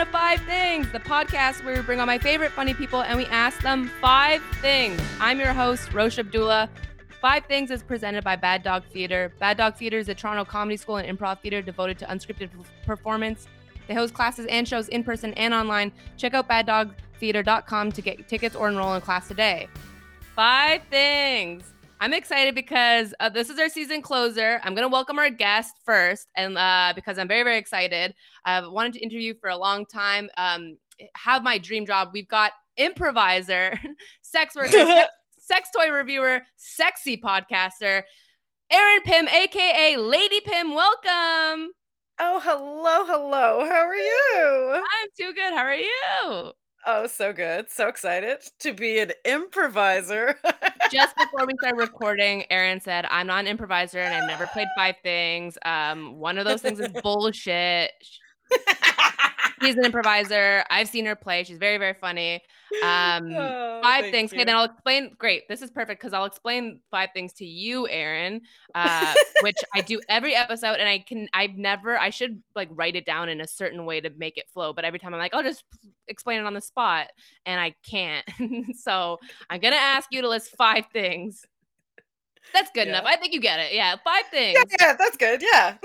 To Five Things, the podcast where we bring on my favorite funny people and we ask them five things. I'm your host, Rosh Abdullah. Five Things is presented by Bad Dog Theater. Bad Dog Theater is a Toronto comedy school and improv theater devoted to unscripted performance. They host classes and shows in person and online. Check out baddogtheater.com to get tickets or enroll in class today. Five Things. I'm excited because uh, this is our season closer. I'm going to welcome our guest first, and uh, because I'm very, very excited. I've wanted to interview for a long time. Um, have my dream job. We've got improviser, sex worker, sex, sex toy reviewer, sexy podcaster, Erin Pim, aka Lady Pim. Welcome. Oh, hello, hello. How are you? I'm too good. How are you? Oh, so good. So excited to be an improviser. Just before we started recording, Erin said, "I'm not an improviser, and I've never played five things. Um, one of those things is bullshit." She's an improviser. I've seen her play. She's very, very funny. Um, Oh, five things. Okay, then I'll explain. Great. This is perfect because I'll explain five things to you, Erin, uh, which I do every episode. And I can, I've never, I should like write it down in a certain way to make it flow. But every time I'm like, I'll just explain it on the spot. And I can't. so I'm going to ask you to list five things. That's good Yeah. enough. I think you get it. Yeah. Five things. yeah, yeah, that's good. Yeah.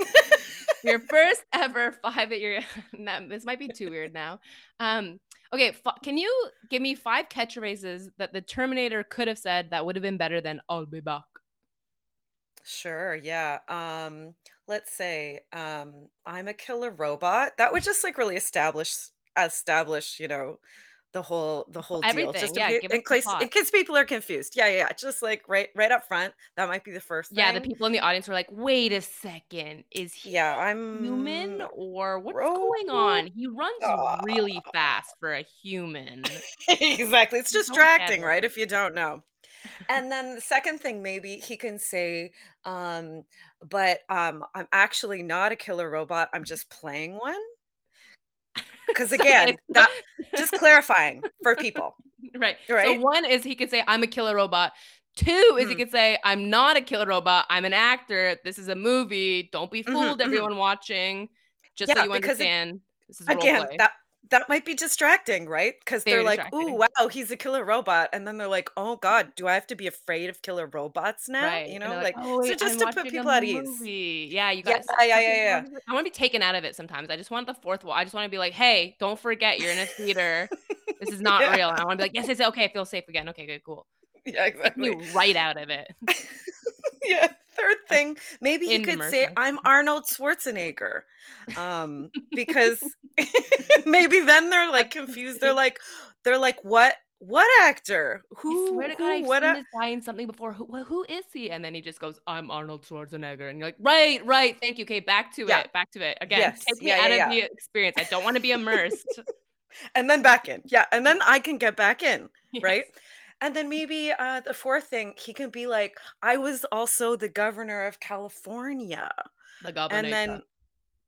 Your first ever five at your this might be too weird now um okay f- can you give me five catchphrases that the terminator could have said that would have been better than i'll be back Sure, yeah. Um, let's say um I'm a killer robot. That would just like really establish establish, you know, the whole the whole deal. Just yeah, in, in case in case people are confused. Yeah, yeah, yeah. Just like right right up front. That might be the first yeah the people in the audience were like wait a second is he Yeah, I'm human or what's going on he runs really Ah. fast for a human exactly. It's distracting, right? If you don't know. And then the second thing, maybe he can say, um, but um, I'm actually not a killer robot. I'm just playing one. Because again, that just clarifying for people. right so one is he could say i'm a killer robot Two is he Mm. could say, I'm not a killer robot. I'm an actor. This is a movie. Don't be Mhm, fooled, mhm. everyone watching. Just so you because it- understand. This is role Again, play. that that might be distracting, right? Because they're Very like, distracting. "Ooh, wow, he's a killer robot," and then they're like, "Oh God, do I have to be afraid of killer robots now?" Right. You and know, they're like, oh, so wait, just I'm to put watching people at ease. movie. Yeah, you Yeah, guys. yeah, yeah, yeah, yeah. I want to be taken out of it sometimes. I just want the fourth wall. I just want to be like, hey, don't forget you're in a theater. this is not Yeah. real. And I want to be like, yes, yes, okay, I feel safe again. Okay, good, cool. Yeah, Take exactly. you right out of it. Yeah. Third thing, maybe In could say, "I'm Arnold Schwarzenegger," um, because maybe then they're like confused. They're like, they're like, "What? What actor? I Who? swear to God, who I've what?" seen a-" this guy in something before. Who, wh- who is he? And then he just goes, "I'm Arnold Schwarzenegger," and you're like, "Right, right, thank you." Okay, back to Yeah. it. Back to it again. Yes, Take me yeah, out yeah, of the experience. I don't want to be immersed. and then back in. Yeah, and then I can get back in, right? And then maybe uh, the fourth thing, he can be like, "I was also the governor of California," The governor. and then.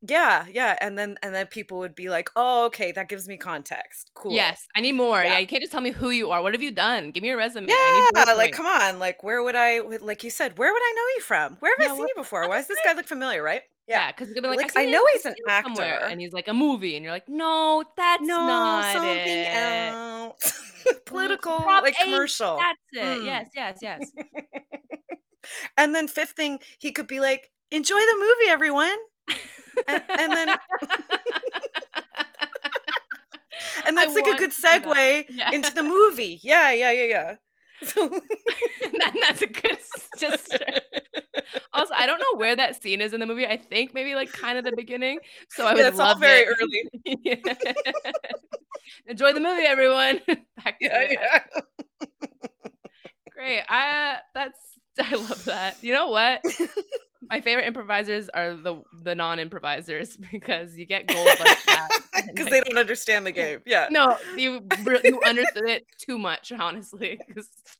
Yeah, yeah, and then and then people would be like, "Oh, okay, that gives me context. Cool." Yes, I need more. Yeah. Yeah. you can't just tell me who you are. What have you done? Give me your resume. I Yeah, like come on, like where would I like you said, where would I know you from? Where have Yeah, I seen what- you before? Why does this guy look familiar, right? Yeah, because you're gonna be like, Like, I, I know he's an I've seen him somewhere," actor. and he's like a movie, and you're like, no, that's No, not something it. else. Political, Prop like eight, commercial. That's it. Mm. Yes, yes, yes. and then fifth thing, he could be like, enjoy the movie, everyone. And, and then and I that's like a good segue Yeah. into the movie. Yeah, yeah, yeah, yeah. So That- that's a good. Just also, I don't know where that scene is in the movie. I think maybe like kind of the beginning. So I would yeah, it's all love very it. early. Yeah. Enjoy the movie, everyone. Back to Yeah, yeah. Great. I that's I love that. You know what? My favorite improvisers are the the non-improvisers because you get gold like that. Because they don't understand the game. Yeah. no, you you understood it too much, honestly.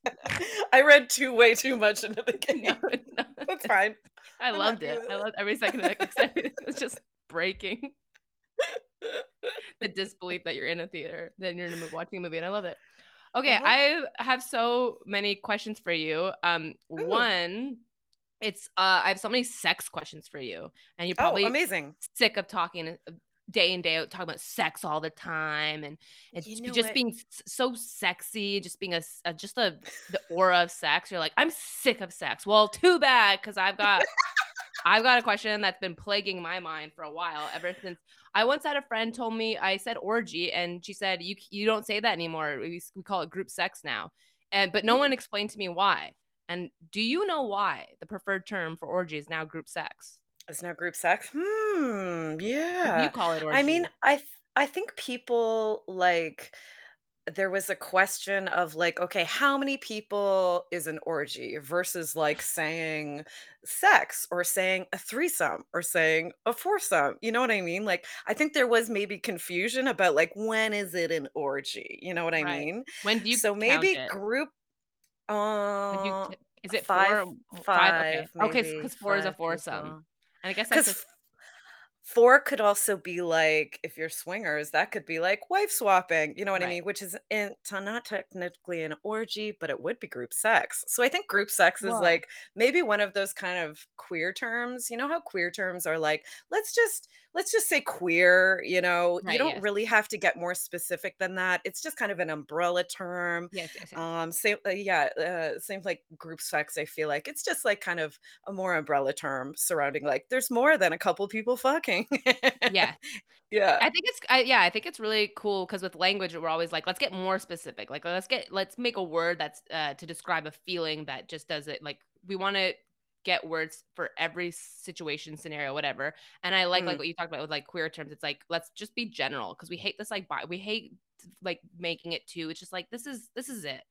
I read too way too much into the game. no, no. That's fine. I I'm loved it. I loved every second of it. It was just breaking the disbelief that you're in a theater, that you're in a, watching a movie, and I love it. Okay, Uh-huh. I have so many questions for you. Um, Ooh. one, it's uh, I have so many sex questions for you, and you're Oh, probably amazing. sick of talking uh, day in day out talking about sex all the time and it's You know just what? being so sexy just being a just a the aura of sex you're like i'm sick of sex well too bad because i've got i've got a question that's been plaguing my mind for a while ever since i once had a friend told me i said orgy and she said you you don't say that anymore we, we call it group sex now and but no Mm. one explained to me why and do you know why the preferred term for orgy is now group sex It's now group sex. Hmm. Yeah. You call it orgy I mean, I th- I think people like there was a question of like, okay, how many people is an orgy versus like saying sex or saying a threesome or saying a foursome. You know what I mean? Like, I think there was maybe confusion about like when is it an orgy? You know what I Right. mean? when do you so maybe it? group. When do you Uh, is it five, four? Okay, five, okay, because four is a five foursome, people. and I guess that's Four could also be like, if you're swingers, that could be like wife swapping, you know what I right. mean? Which is in, t- not technically an orgy, but it would be group sex. So I think group sex is like maybe one of those kind of queer terms. You know how queer terms are like, let's just let's just say queer, you know, you Right. don't Yes. really have to get more specific than that. It's just kind of an umbrella term. Yes. Yes. yes. Um, same, uh, yeah, uh, same like group sex. I feel like it's just like kind of a more umbrella term surrounding like there's more than a couple people fucking. Yeah. yeah. I think it's I, yeah, I think it's really cool because with language we're always like, let's get more specific. Like let's get let's make a word that's uh, to describe a feeling that just does it. Like we want to get words for every situation, scenario, whatever. And I like like Mm. what you talked about with like queer terms. It's like let's just be general because we hate this like bi- we hate like making it too. It's just like this is this is it.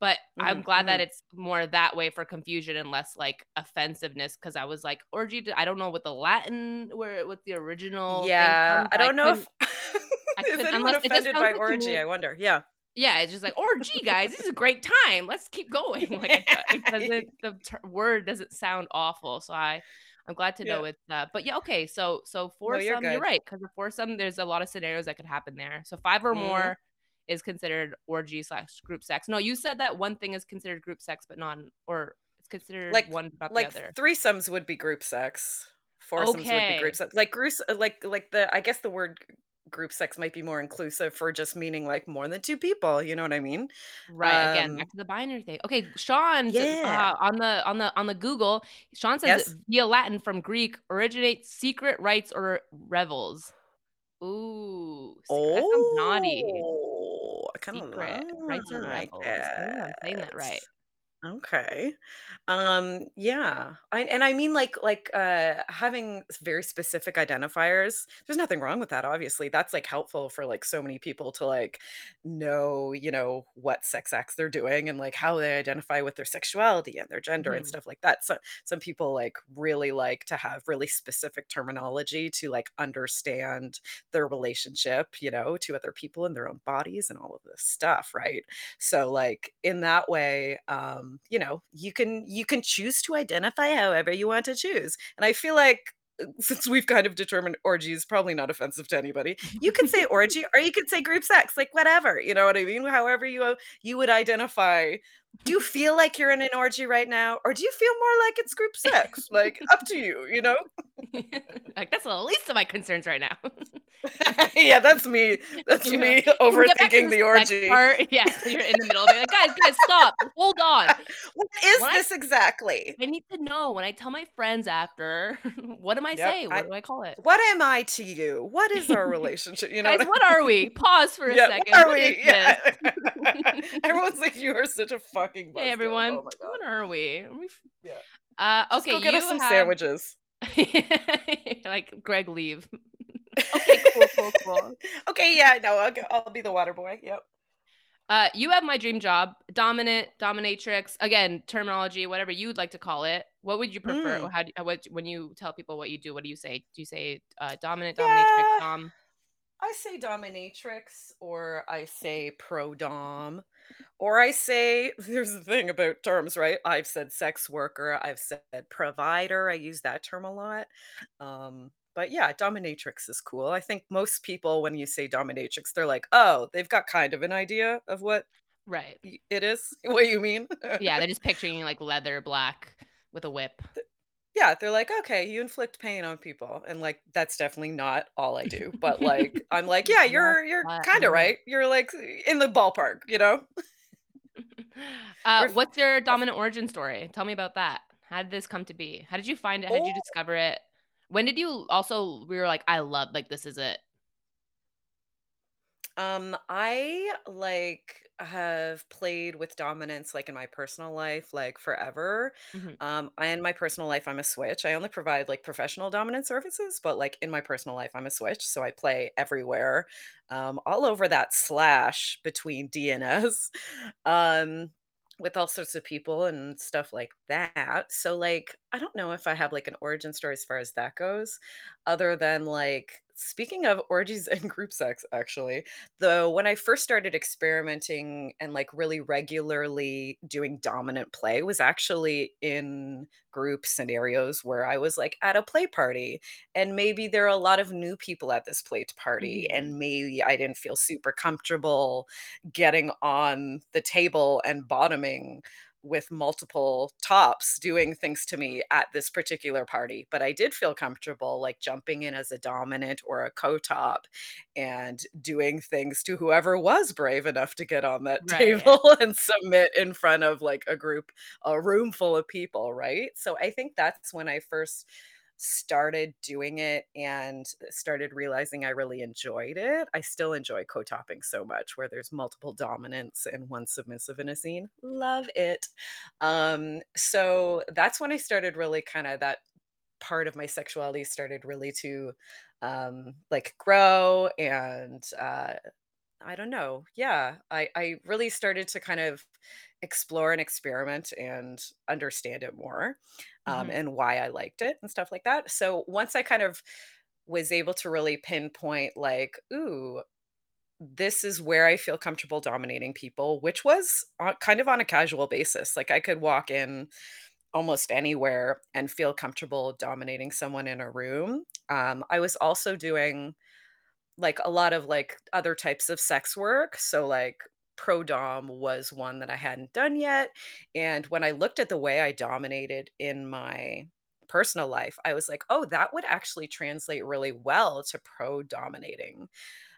But I'm Mhm, glad that mhm. it's more that way for confusion and less like offensiveness because I was like orgy. I don't know what the Latin where what the original Yeah, I don't know if I is anyone offended by like orgy. I wonder. Yeah. yeah, it's just like orgy, guys. This is a great time. Let's keep going. Like it, doesn't the ter- word doesn't sound awful. So I I'm glad to know Yeah. it's uh but yeah, okay. So so foursome, you're you're, right because the foursome there's a lot of scenarios that could happen there. So five or Mhm. more is considered orgy slash group sex. No, you said that one thing is considered group sex, but not or it's considered Like one not like the other. threesomes would be group sex. Foursomes would be Okay. group sex. Like group like like the I guess the word group sex might be more inclusive for just meaning like more than two people, you know what I mean? Right again, Um back to the binary thing. Okay, Sean Yeah. uh, on the on the on the Google, Sean says Yes. via Latin from Greek originates secret rites or revels. Ooh, secret, that sounds naughty. Kind of Secret rites or like revels. Maybe I'm saying that right. Okay. Um, yeah. I and I mean like like uh having s- very specific identifiers. There's nothing wrong with that, obviously. That's like helpful for like so many people to like know, you know, what sex acts they're doing and like how they identify with their sexuality and their gender and Mhm. stuff like that. So some people like really like to have really specific terminology to like understand their relationship, you know, to other people and their own bodies and all of this stuff, right? So like in that way, um, you know, you can you can choose to identify however you want to choose. And I feel like uh, since we've kind of determined orgy is probably not offensive to anybody, you could say orgy or you could say group sex, like whatever, you know what I mean? However you you would identify. Do you feel like you're in an orgy right now, or do you feel more like it's group sex? Like up to you, you know? like that's the least of my concerns right now. yeah, that's me. That's You know, me Can we get back to overthinking the sex orgy. Part? Yeah, so you're in the middle of it. Like, guys, guys, stop. Hold on. What is When I- this exactly? I need to know when I tell my friends after. what am I Yep, saying? What I- do I call it? What am I to you? What is our relationship? You know Guys, what are we? Pause for a Yeah, second. what are What we? Yeah. Everyone's like, you are such a fucking Hey everyone, Oh what are we? Are we Yeah. Uh, okay, go get you us some have- sandwiches. like Greg, leave. okay, cool, cool, cool. Okay, yeah, no, I'll, I'll be the water boy. Yep. Uh, you have my dream job, dominant, dominatrix. Again, terminology, whatever you'd like to call it. What would you prefer? Mm. How do, what when you tell people what you do? What do you say? Do you say uh, dominant, dominatrix, Yeah, dom? I say dominatrix or I say pro dom or I say there's the thing about terms, right? I've said sex worker, I've said provider. I use that term a lot. Um, but yeah, dominatrix is cool. I think most people, when you say dominatrix, they're like, oh, they've got kind of an idea of what Right. it is, what you mean. Yeah, they're just picturing like leather black with a whip. Yeah, they're like, "Okay, you inflict pain on people." And, like, that's definitely not all I do, but, like, I'm like, "Yeah, you're you're kinda right. You're, like, in the ballpark, you know?" Uh, what's your dominant origin story? Tell me about that. How did this come to be? How did you find it? How did you oh discover it? When did you also we were like, I love like this is it. Um, I like have played with dominance like in my personal life like forever. Mhm. Um, I in my personal life I'm a switch. I only provide like professional dominant services, but like in my personal life I'm a switch, so I play everywhere. Um, all over that slash between DNS. Um with all sorts of people and stuff like that. So like I don't know if I have like an origin story as far as that goes other than like speaking of orgies and group sex actually Though when I first started experimenting and, like, really regularly doing dominant play was actually in group scenarios where I was, like, at a play party, and maybe there are a lot of new people at this play party, Mhm. and maybe I didn't feel super comfortable getting on the table and bottoming with multiple tops doing things to me at this particular party, but I did feel comfortable, like, jumping in as a dominant or a co-top and doing things to whoever was brave enough to get on that Right. table and submit in front of like a group, a room full of people, right? So I think that's when I first started doing it and started realizing I really enjoyed it. I still enjoy co-topping so much where there's multiple dominants and one submissive in a scene. Love it. Um so that's when I started really kind of that part of my sexuality started really to um like grow and uh I don't know. Yeah, I I really started to kind of explore and experiment and understand it more um Mhm. and why I liked it and stuff like that. So once I kind of was able to really pinpoint like, ooh, this is where I feel comfortable dominating people, which was on, kind of on a casual basis. Like I could walk in almost anywhere and feel comfortable dominating someone in a room. Um, I was also doing like a lot of like other types of sex work. So like pro dom was one that I hadn't done yet. And when I looked at the way I dominated in my personal life, I was like, oh, that would actually translate really well to pro dominating.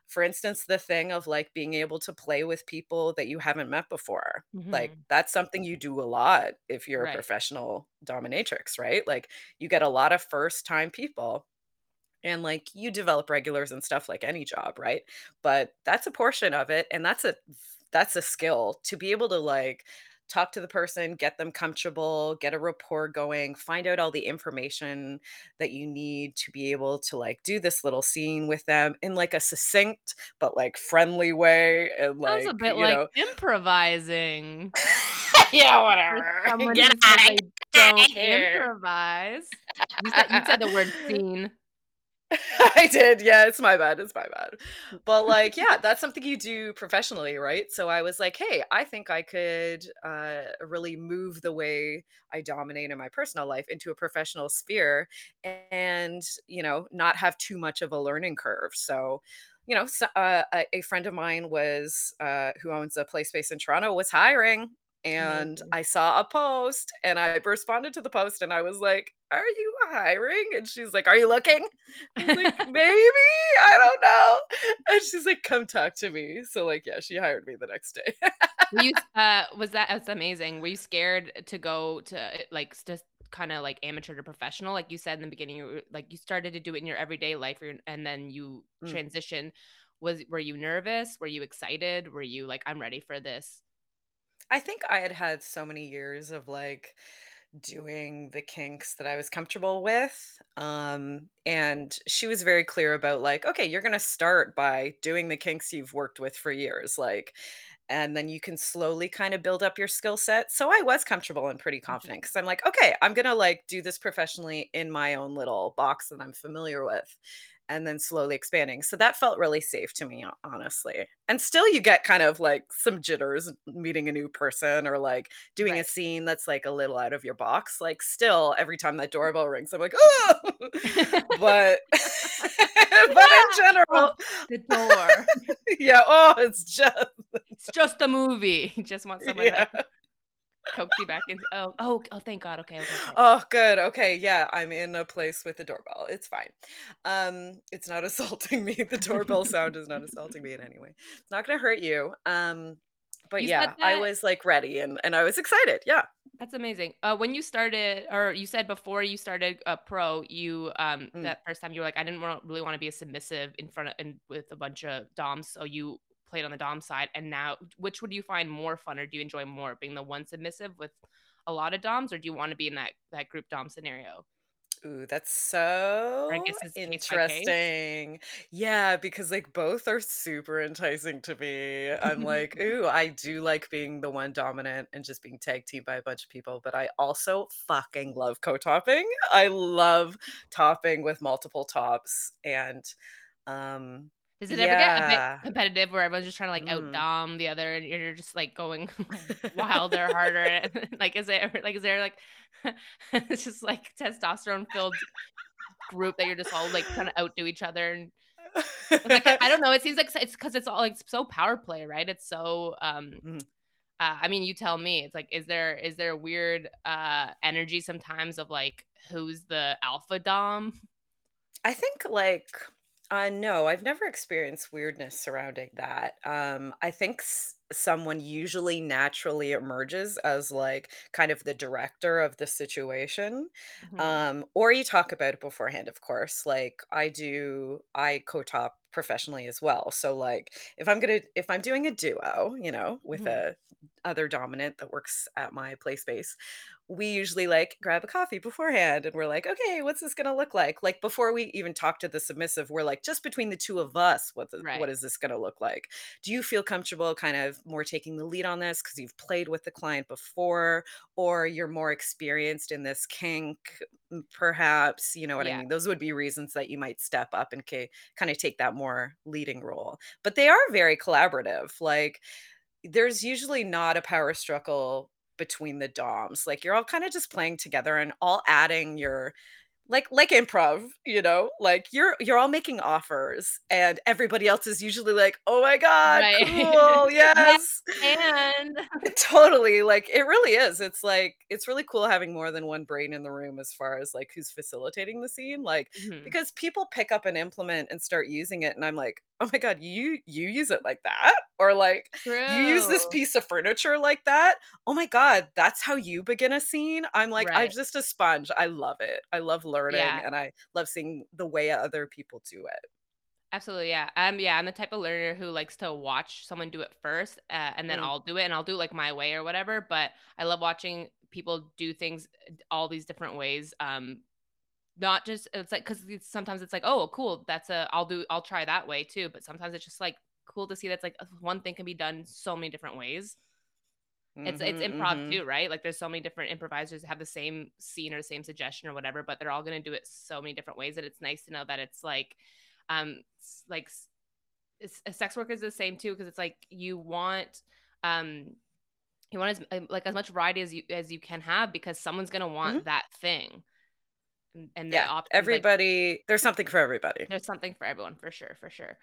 For instance, the thing of like being able to play with people that you haven't met before. Like Mhm. that's something you do a lot if you're a professional dominatrix, right? Like you get a lot of first time people and like you develop regulars and stuff like any job, right? But that's a portion of it and that's a that's a skill to be able to like talk to the person, get them comfortable, get a rapport going, find out all the information that you need to be able to like do this little scene with them in like a succinct but like friendly way and Sounds a bit like know, improvising. yeah, whatever. Get out of here. improvise. You said you said the word scene. I did. Yeah, it's my bad. It's my bad. But like, yeah, that's something you do professionally, right? So I was like, hey, I think I could uh, really move the way I dominate in my personal life into a professional sphere and, you know, not have too much of a learning curve. So, you know, so, uh, a, friend of mine was, uh, who owns a play space in Toronto, was hiring. And Amazing. I saw a post and I responded to the post and I was like, Are you hiring? And she's like, Are you looking? I was like, "Maybe? I don't know." And she's like, "Come talk to me." So, like, yeah, she hired me the next day. You uh, was that that's amazing. Were you scared to go to, eh, like, just kinda like amateur to professional? Like you said in the beginning, you were like, you started to do it in your everyday life, and then you Mm. transition. Was were you nervous? Were you excited? Were you like, "I'm ready for this"? I think I had had so many years of, like, doing the kinks that I was comfortable with, um, and she was very clear about, like, "Okay, you're gonna start by doing the kinks you've worked with for years," like and then you can slowly kind of build up your skill set. So I was comfortable and pretty confident because I'm like, okay, I'm gonna like do this professionally in my own little box that I'm familiar with and then slowly expanding. So that felt really safe to me, honestly. And still, you get kind of like some jitters meeting a new person or like doing a scene that's like a little out of your box. Like, still, every time that mm. doorbell rings, I'm like, oh, but but in Oh, general, the door. yeah, oh, it's just It's just a movie. You just want someone yeah. to coax you back in. Oh, oh, oh! Thank God. Okay, okay, okay. Oh, good. Okay, yeah, I'm in a place with a doorbell. It's fine. Um, it's not assaulting me. The doorbell sound is not assaulting me in any way. It's not gonna hurt you. Um, but You yeah, I was like ready and and I was excited. Yeah. That's amazing. Uh, when you started, or you said before you started uh, pro, you um Mm. that first time you were like, I didn't want, really want to be a submissive in front of and with a bunch of doms, so you played on the dom side. And now, which would you find more fun, or do you enjoy more, being the one submissive with a lot of doms, or do you want to be in that that group dom scenario? Ooh, that's so guess it's case by case. interesting. Yeah, because like both are super enticing to me. I'm like, ooh, I do like being the one dominant and just being tag teamed by a bunch of people, but I also fucking love co-topping. I love topping with multiple tops and um Does it ever get a bit competitive where everyone's just trying to like out Mm. dom the other, and you're just like going wilder, harder? like, is there like is there like it's just like testosterone filled group that you're just all like trying to outdo each other? And like I, don't know. It seems like it's because it's all like so power play, right? It's so um. Mhm. Uh, I mean, you tell me. It's like, is there is there a weird uh energy sometimes of like who's the alpha dom? I think like uh no, I've never experienced weirdness surrounding that. Um I think s- someone usually naturally emerges as like kind of the director of the situation. Mhm. Um or you talk about it beforehand, of course. Like I do I co-top professionally as well. So like if I'm going to if I'm doing a duo, you know, with Mhm. a other dominant that works at my play space, we usually like grab a coffee beforehand and we're like, okay, what's this gonna look like? Like before we even talk to the submissive, we're like, just between the two of us, what the, Right. is this gonna look like? Do you feel comfortable kind of more taking the lead on this because you've played with the client before, or you're more experienced in this kink, perhaps? You know what I mean? Those would be reasons that you might step up and kind of take that more leading role. But they are very collaborative. Like there's usually not a power struggle between the DOMs. Like you're all kind of just playing together and all adding your like like improv, you know? Like you're you're all making offers and everybody else is usually like, "Oh my god, Right. cool. yes. Yes." And Totally, like, it really is, it's like it's really cool having more than one brain in the room as far as, like, who's facilitating the scene, like, Mhm. because people pick up an implement and start using it, and I'm like, "Oh my god, you you use it like that?" Or like, "You use this piece of furniture like that? Oh my god, that's how you begin a scene?" I'm like, I'm just a sponge, I love it, I love learning, Yeah. and I love seeing the way other people do it. Absolutely, yeah. Um, yeah, I'm the type of learner who likes to watch someone do it first, uh, and then Mm, I'll do it, and I'll do it like my way or whatever. But I love watching people do things uh, all these different ways. Um, not just it's like because sometimes it's like, oh, cool, that's a I'll do I'll try that way too. But sometimes it's just like cool to see that's like one thing can be done so many different ways. It's it's mhm, improv mhm. too, right? Like there's so many different improvisers that have the same scene or same suggestion or whatever, but they're all gonna do it so many different ways that it's nice to know that it's like, um, like it's, sex worker is the same too because it's like you want, um, you want as like as much variety as you as you can have because someone's gonna Mhm. want that thing, and, Yeah, options like everybody there's something for everybody. there's something for everyone, for sure, for sure.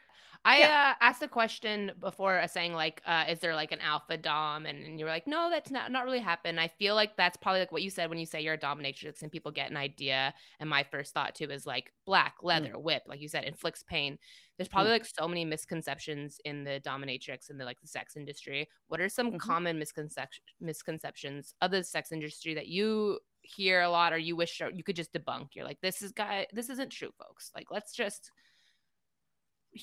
I Yeah. uh, asked a question before uh, saying like, uh, "Is there like an alpha dom?" And, and you were like, "No, that's not not really happen." I feel like that's probably like what you said when you say you're a dominatrix and people get an idea. And my first thought too is like black Mm, leather whip, like you said, inflicts pain. There's mm, probably like so many misconceptions in the dominatrix and the like the sex industry. What are some mhm. common misconceptions misconceptions of the sex industry that you hear a lot or you wish you could just debunk? You're like, this is guy, this isn't true, folks. Like, let's just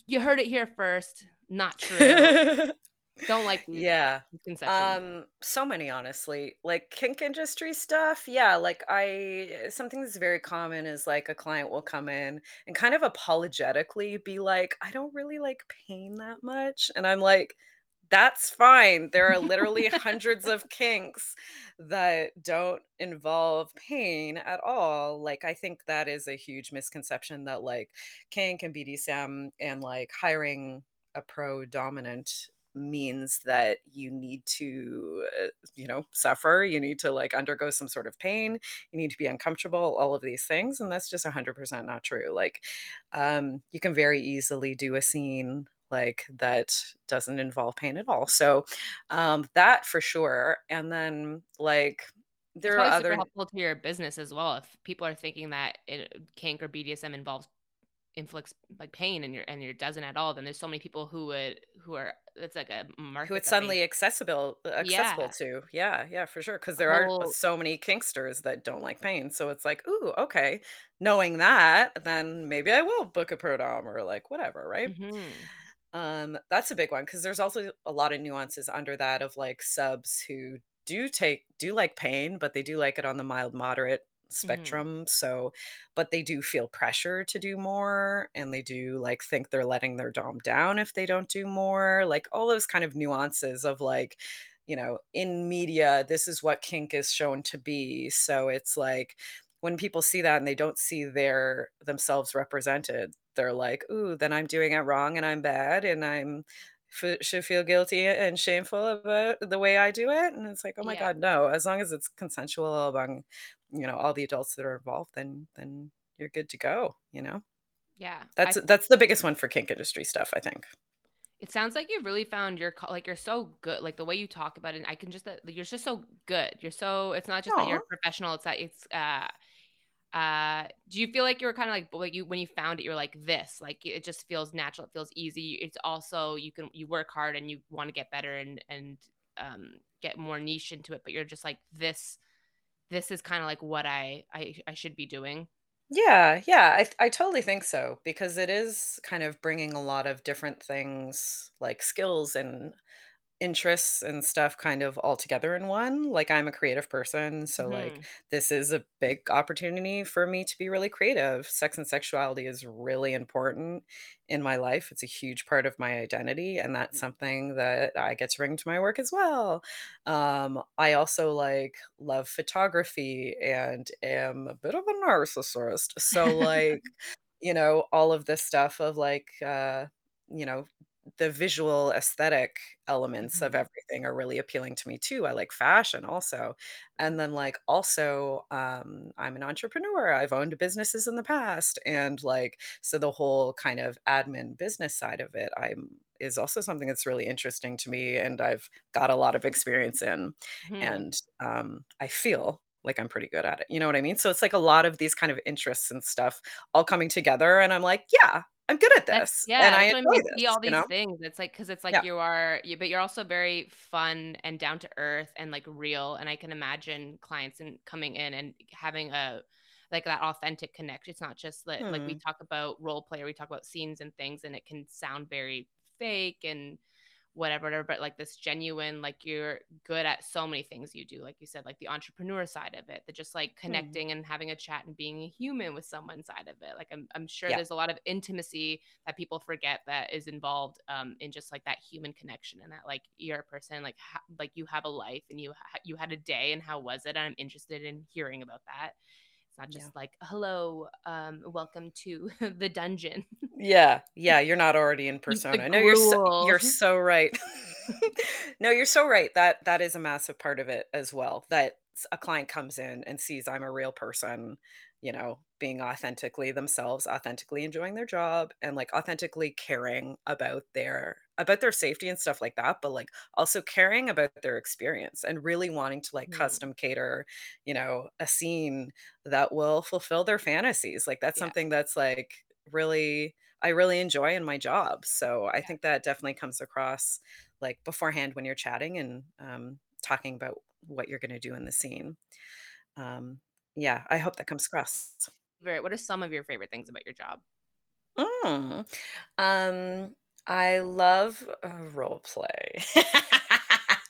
you heard it here first. Not true. Don't like Yeah. Um, so many honestly. Like kink industry stuff. Yeah, like I something that's very common is like a client will come in and kind of apologetically be like, "I don't really like pain that much." And I'm like, that's fine. There are literally hundreds of kinks that don't involve pain at all. Like, I think that is a huge misconception that like kink and BDSM and like hiring a pro dominant means that you need to uh, you know suffer you need to like undergo some sort of pain you need to be uncomfortable all of these things and that's just 100% not true like um you can very easily do a scene like that doesn't involve pain at all so um that for sure and then like there are other helpful to your business as well if people are thinking that it, kink or BDSM involves inflicts like pain and your and your doesn't at all. Then there's so many people who would who are it's like a who market it's that they suddenly accessible uh, accessible yeah to yeah yeah for sure because there are so many kinksters that don't like pain so it's like ooh okay knowing that then maybe i will book a pro dom or like whatever right hmm um that's a big one because there's also a lot of nuances under that of like subs who do take do like pain but they do like it on the mild moderate hmm spectrum so but they do feel pressure to do more and they do like think they're letting their dom down if they don't do more like all those kind of nuances of like you know in media this is what kink is shown to be so it's like when people see that and they don't see their themselves represented they're like ooh then i'm doing it wrong and i'm bad and i'm f- should feel guilty and shameful about the way i do it and it's like oh my yeah. god no as long as it's consensual among you know all the adults that are involved then then you're good to go you know yeah. that's I that's the biggest one for kink industry stuff i think it sounds like you've really found your like you're so good like the way you talk about it. I can just that you're just so good. You're so it's not just that you're a professional. It's that it's uh Uh, do you feel like you were kind of like like you when you found it, you're like this, like it just feels natural, it feels easy. It's also you can you work hard and you want to get better and and um get more niche into it, but you're just like this. This is kind of like what I I I should be doing. Yeah, yeah, I I totally think so because it is kind of bringing a lot of different things, like skills and interests and stuff kind of all together in one. Like I'm a creative person, so like hmm this is a big opportunity for me to be really creative. Sex and sexuality is really important in my life. It's a huge part of my identity and that's something that I get to bring to my work as well. Um I also like love photography and am a bit of a narcissist. So like you know, all of this stuff of like, uh, you know, the visual aesthetic elements of hmm everything are really appealing to me too. I like fashion also. And then like also um I'm an entrepreneur. I've owned businesses in the past and like so the whole kind of admin business side of it I'm is also something that's really interesting to me and I've got a lot of experience in hmm and um I feel like I'm pretty good at it. You know what I mean? So it's like a lot of these kind of interests and stuff all coming together and I'm like, "Yeah, I'm good at this, and yeah, I I enjoy I see this," all you these know? things. It's like because it's like Yeah. you are, you, but you're also very fun and down to earth and like real. And I can imagine clients and coming in and having a like that authentic connect. It's not just that like we Hmm. talk about role play or we talk about scenes and things, and it can sound very fake and whatever, whatever. But like this genuine, like you're good at so many things you do. Like you said, like the entrepreneur side of it, the just like Hmm. connecting and having a chat and being a human with someone side of it. Like I'm, I'm sure Yeah. there's a lot of intimacy that people forget that is involved um, in just like that human connection and that like you're a person like ha- like you have a life and you ha- you had a day and how was it? And I'm interested in hearing about that. It's not Yeah. just like hello, um, welcome to the dungeon. Yeah, yeah, you're not already in persona. No, you're so you're so right. No, you're so right. That that is a massive part of it as well, that a client comes in and sees I'm a real person, you know, being authentically themselves, authentically enjoying their job, and, like, authentically caring about their about their safety and stuff like that, but, like, also caring about their experience and really wanting to, like, Mhm. custom cater, you know, a scene that will fulfill their fantasies. Like, that's Yeah, something that's, like, really I really enjoy in my job. So I yeah. think that definitely comes across like beforehand when you're chatting and um, talking about what you're going to do in the scene. Um, yeah, I hope that comes across. Very. What are some of your favorite things about your job? Mm. Um, I love uh, role play.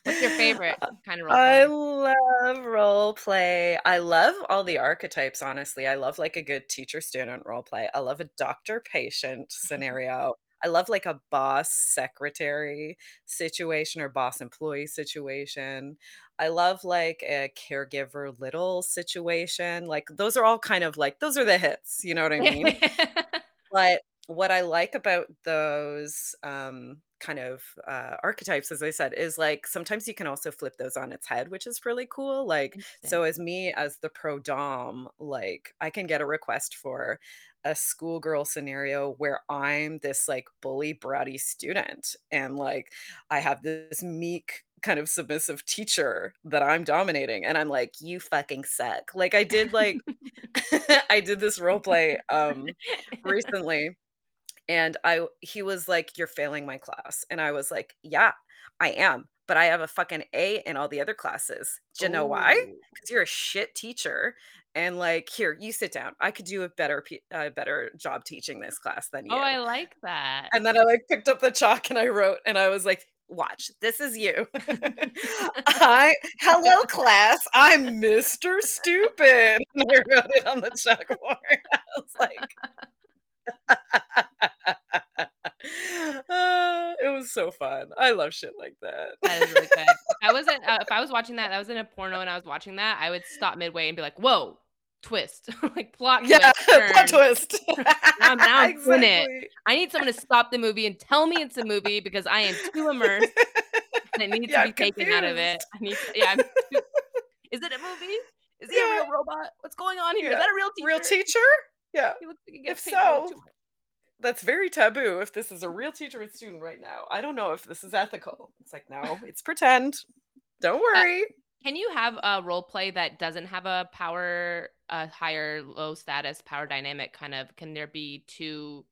What's your favorite kind of role play? I play? love role play. I love all the archetypes, honestly. I love like a good teacher student role play. I love a doctor patient scenario. I love like a boss secretary situation or boss employee situation. I love like a caregiver little situation. Like those are all kind of like those are the hits, you know what I mean? But what I like about those um kind of uh archetypes as I said is like sometimes you can also flip those on its head, which is really cool. Like so as me as the pro dom, like I can get a request for a schoolgirl scenario where I'm this like bully bratty student and like I have this meek kind of submissive teacher that I'm dominating and I'm like you fucking suck. Like I did like I did this role play um recently and I he was like you're failing my class and I was like yeah, I am, but I have a fucking A in all the other classes. Do you know why? Oh. Cuz you're a shit teacher and like here, you sit down. I could do a better a better job teaching this class than you. Oh. I like that. And then I like picked up the chalk and I wrote and I was like, "Watch, this is you." Hi, hello class. I'm Mr. Stupid. And I wrote it on the chalkboard. I was like Uh, it was so fun. I love shit like that. That is really good. I wasn't uh, if I was watching that, that was in a porno and I was watching that, I would stop midway and be like, "Whoa, twist." like plot Yeah, twist. plot twist. Now- now I'm doing it. I need someone to stop the movie and tell me it's a movie because I am too immersed and it needs Yeah, to be I'm taken out of it. I need yeah, I'm too- Is it a movie? Is he Yeah. a real robot? What's going on here? Is Yeah. that a real teacher? Real teacher? Yeah. He looks like he gets If paid so, too much. That's very taboo if this is a real teacher and student right now. I don't know if this is ethical. It's like, no, it's pretend. Don't worry. Can you have a role play that doesn't have a power, a higher, low status power dynamic? Kind of, can there be two,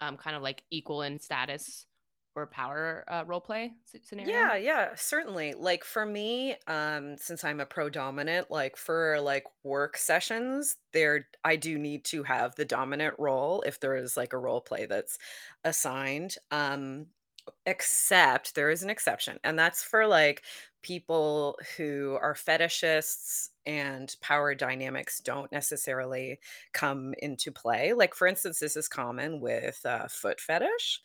um, kind of like equal in status or power uh, role play scenario? Yeah, yeah, certainly. Like for me, um, since I'm a pro dominant, like for like work sessions, there I do need to have the dominant role if there is like a role play that's assigned. Um, except there is an exception, and that's for like people who are fetishists and power dynamics don't necessarily come into play. Like for instance, this is common with uh, foot fetish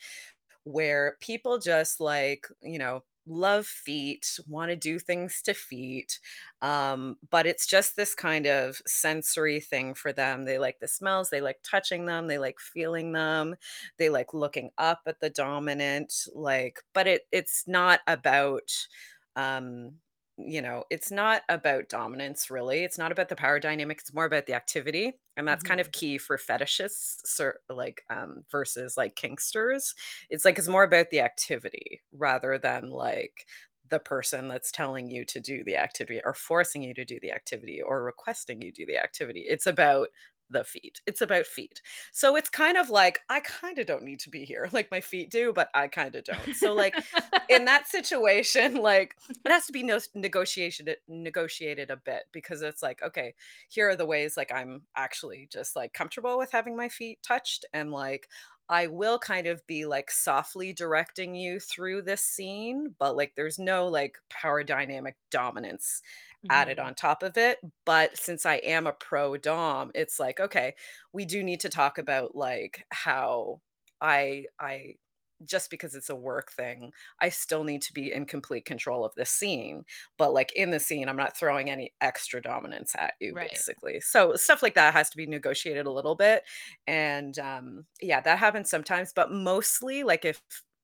where people just like, you know, love feet, want to do things to feet. Um, but it's just this kind of sensory thing for them. They like the smells, they like touching them, they like feeling them, they like looking up at the dominant, like, but it it's not about um you know, it's not about dominance really. It's not about the power dynamic. It's more about the activity. And that's kind of key for fetishists, cer- like um, versus like kinksters it's like it's more about the activity rather than like the person that's telling you to do the activity or forcing you to do the activity or requesting you do the activity. It's about the feet. It's about feet. So it's kind of like I kind of don't need to be here like my feet do, but I kind of don't. So like in that situation, like it has to be no- negotiation negotiated a bit because it's like, okay, here are the ways like I'm actually just like comfortable with having my feet touched and like I will kind of be like softly directing you through this scene, but like there's no like power dynamic dominance added Mhm. on top of it. But since I am a pro dom, it's like, okay, we do need to talk about like how I I just because it's a work thing, I still need to be in complete control of the scene. But like in the scene, I'm not throwing any extra dominance at you, Right. basically. So stuff like that has to be negotiated a little bit. And um, yeah, that happens sometimes, but mostly like if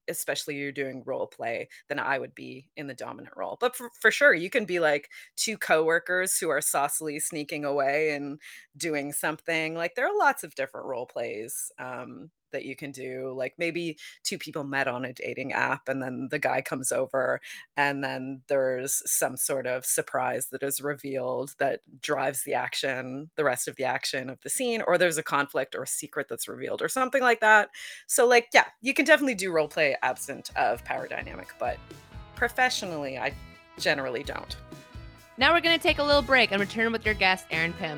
especially you're doing role play, then I would be in the dominant role. But for, for sure, you can be like two coworkers who are saucily sneaking away and doing something. Like there are lots of different role plays um, that you can do. Like maybe two people met on a dating app and then the guy comes over and then there's some sort of surprise that is revealed that drives the action, the rest of the action of the scene, or there's a conflict or a secret that's revealed or something like that. So, like, yeah, you can definitely do role play absent of power dynamic, but professionally, I generally don't. Now we're gonna take a little break and return with your guest, Erin Pim.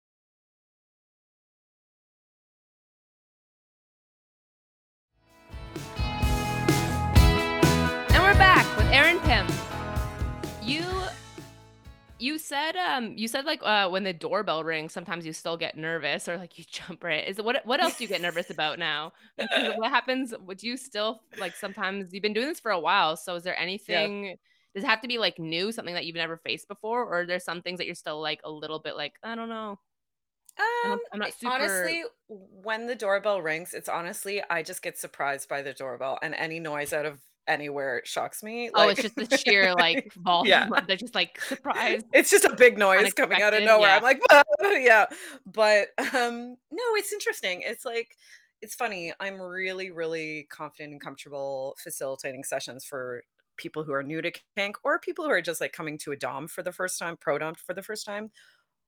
Erin Pim. You you said um you said like uh when the doorbell rings sometimes you still get nervous or like you jump right. Is what what else do you get nervous about now? Because what happens would you still like sometimes you've been doing this for a while so is there anything does it have to be like new something that you've never faced before or are there some things that you're still like a little bit like I don't know. I'm Um, not- I'm not super- honestly, when the doorbell rings, it's honestly I just get surprised by the doorbell, and any noise out of anywhere it shocks me. Oh, it's just the sheer like volume. Yeah. They're just like surprised. it's just a big noise coming out of nowhere. yeah. I'm like, "Ah," yeah, but um, no, it's interesting. It's like it's funny. I'm really, really confident and comfortable facilitating sessions for people who are new to kink or people who are just like coming to a dom for the first time, pro dom for the first time,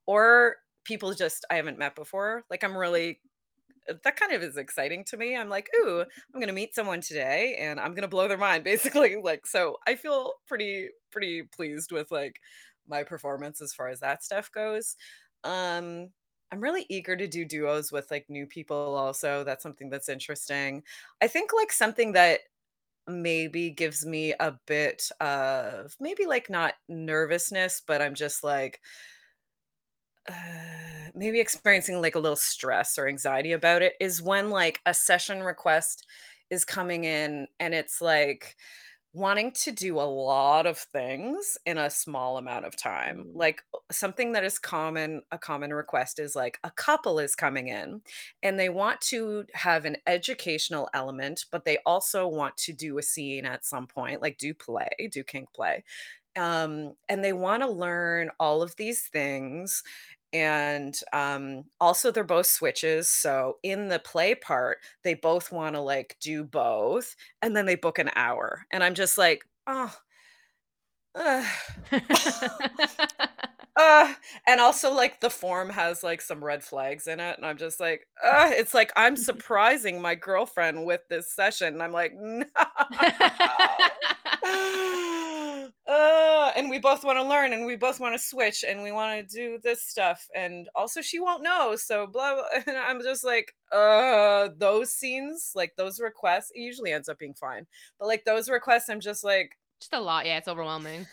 or people just I haven't met before. Like I'm really that kind of is exciting to me. I'm like, ooh, I'm gonna meet someone today and I'm gonna blow their mind, basically. Like, so I feel pretty, pretty pleased with like my performance as far as that stuff goes. Um, I'm really eager to do duos with like new people also. That's something that's interesting. I think like something that maybe gives me a bit of maybe like not nervousness, but I'm just like uh, maybe experiencing like a little stress or anxiety about it is when like a session request is coming in and it's like wanting to do a lot of things in a small amount of time. Like uh, something that is common, a common request is like a couple is coming in and they want to have an educational element, but they also want to do a scene at some point, like do play, do kink play. Um, and they want to learn all of these things and um also they're both switches so in the play part they both want to like do both and then they book an hour and i'm just like oh uh, uh, and also like the form has like some red flags in it and i'm just like uh, it's like i'm surprising my girlfriend with this session and i'm like no uh, and we both want to learn and we both want to switch and we want to do this stuff and also she won't know so blah, blah and i'm just like uh those scenes like those requests it usually ends up being fine but like those requests i'm just like Just a lot. Yeah, it's overwhelming.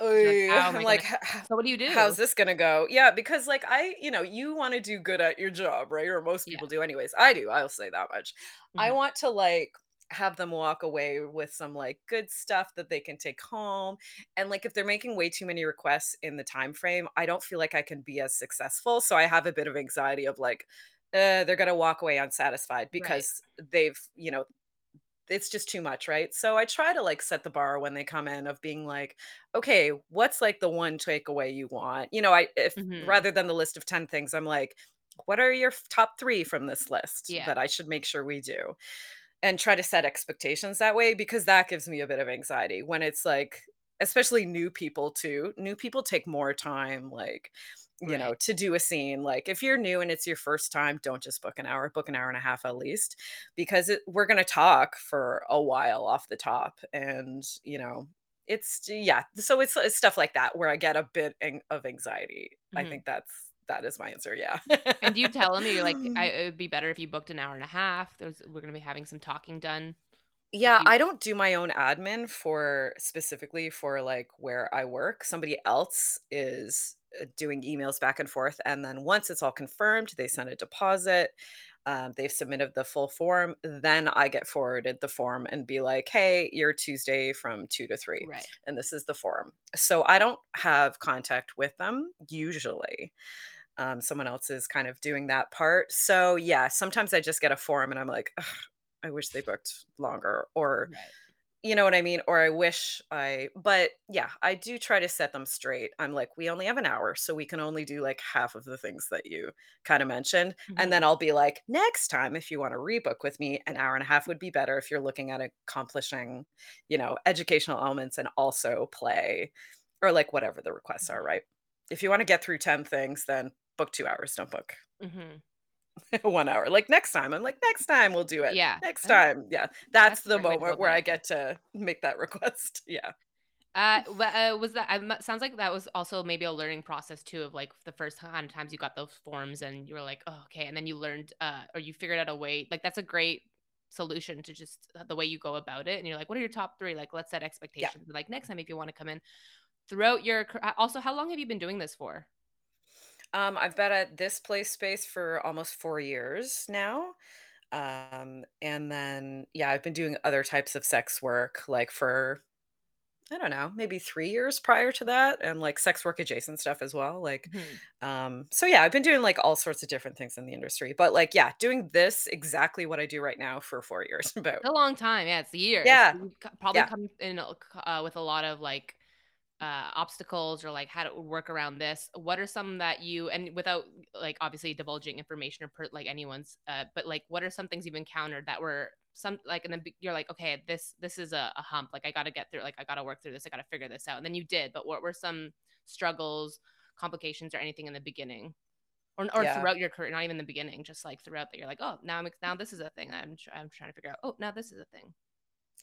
"Ugh," oh i'm like So what do you do? how's this gonna go yeah because like i you know you want to do good at your job right or most Yeah. people do anyways i do i'll say that much i Mhm. want to like have them walk away with some like good stuff that they can take home and like if they're making way too many requests in the time frame i don't feel like i can be as successful so i have a bit of anxiety of like uh, they're gonna walk away unsatisfied because they've you know it's just too much right so i try to like set the bar when they come in of being like okay what's like the one takeaway you want you know i if Mhm. rather than the list of 10 things i'm like what are your top three from this list Yeah. that i should make sure we do and try to set expectations that way because that gives me a bit of anxiety when it's like especially new people too new people take more time like you know to do a scene like if you're new and it's your first time don't just book an hour book an hour and a half at least because it, we're going to talk for a while off the top and you know it's yeah so it's, it's stuff like that where i get a bit ang- of anxiety i Mhm. think that's that is my answer yeah And do you tell them you're like, I, it would be better if you booked an hour and a half. There's, we're gonna be having some talking done. Yeah, you- I don't do my own admin for specifically for like where I work. Somebody else is uh, doing emails back and forth. And then once it's all confirmed, they send a deposit. um, they've submitted the full form, then I get forwarded the form and be like, hey, you're Tuesday from two to three, Right. and this is the form. So I don't have contact with them usually. Um, someone else is kind of doing that part. So yeah, sometimes I just get a form and I'm like, I wish they booked longer, or Right. you know what I mean? Or I wish I, but yeah, I do try to set them straight. I'm like, we only have an hour, so we can only do like half of the things that you kind of mentioned. And Mhm. then I'll be like, next time, if you want to rebook with me, an hour and a half would be better if you're looking at accomplishing, you know, educational elements and also play or like whatever the requests are, right? If you want to get through 10 things, then book two hours, don't book Mhm. one hour. Like next time, I'm like, next time we'll do it. Yeah. Next time. Yeah. That's That's the moment where I get to make that request. Yeah. Uh, uh, was that? Um, sounds like that was also maybe a learning process too of like the first kind of times you got those forms and you were like, oh, okay, and then you learned, uh, or you figured out a way. Like that's a great solution to just the way you go about it. And you're like, what are your top three? Like, let's set Yeah. expectations. Like next time, if you want to come in, throughout your. uh, Also, how long have you been doing this for? Um, I've been at this play space for almost four years now. Um, and then yeah, I've been doing other types of sex work like for I don't know, maybe three years prior to that, and like sex work adjacent stuff as well. Like, Mhm. um, so yeah, I've been doing like all sorts of different things in the industry. But like, yeah, doing this exactly what I do right now for four years about. A long time. Yeah, it's years. Yeah. So you've probably Yeah. come in uh, with a lot of like uh obstacles or like how to work around this what are some that you and without like obviously divulging information or per, like anyone's uh but like what are some things you've encountered that were some like and then you're like okay this this is a, a hump like i gotta get through like i gotta work through this i gotta figure this out and then you did but what were some struggles complications or anything in the beginning or, or Yeah. throughout your career not even the beginning just like throughout that you're like oh now i'm now this is a thing i'm, tr- I'm trying to figure out oh now this is a thing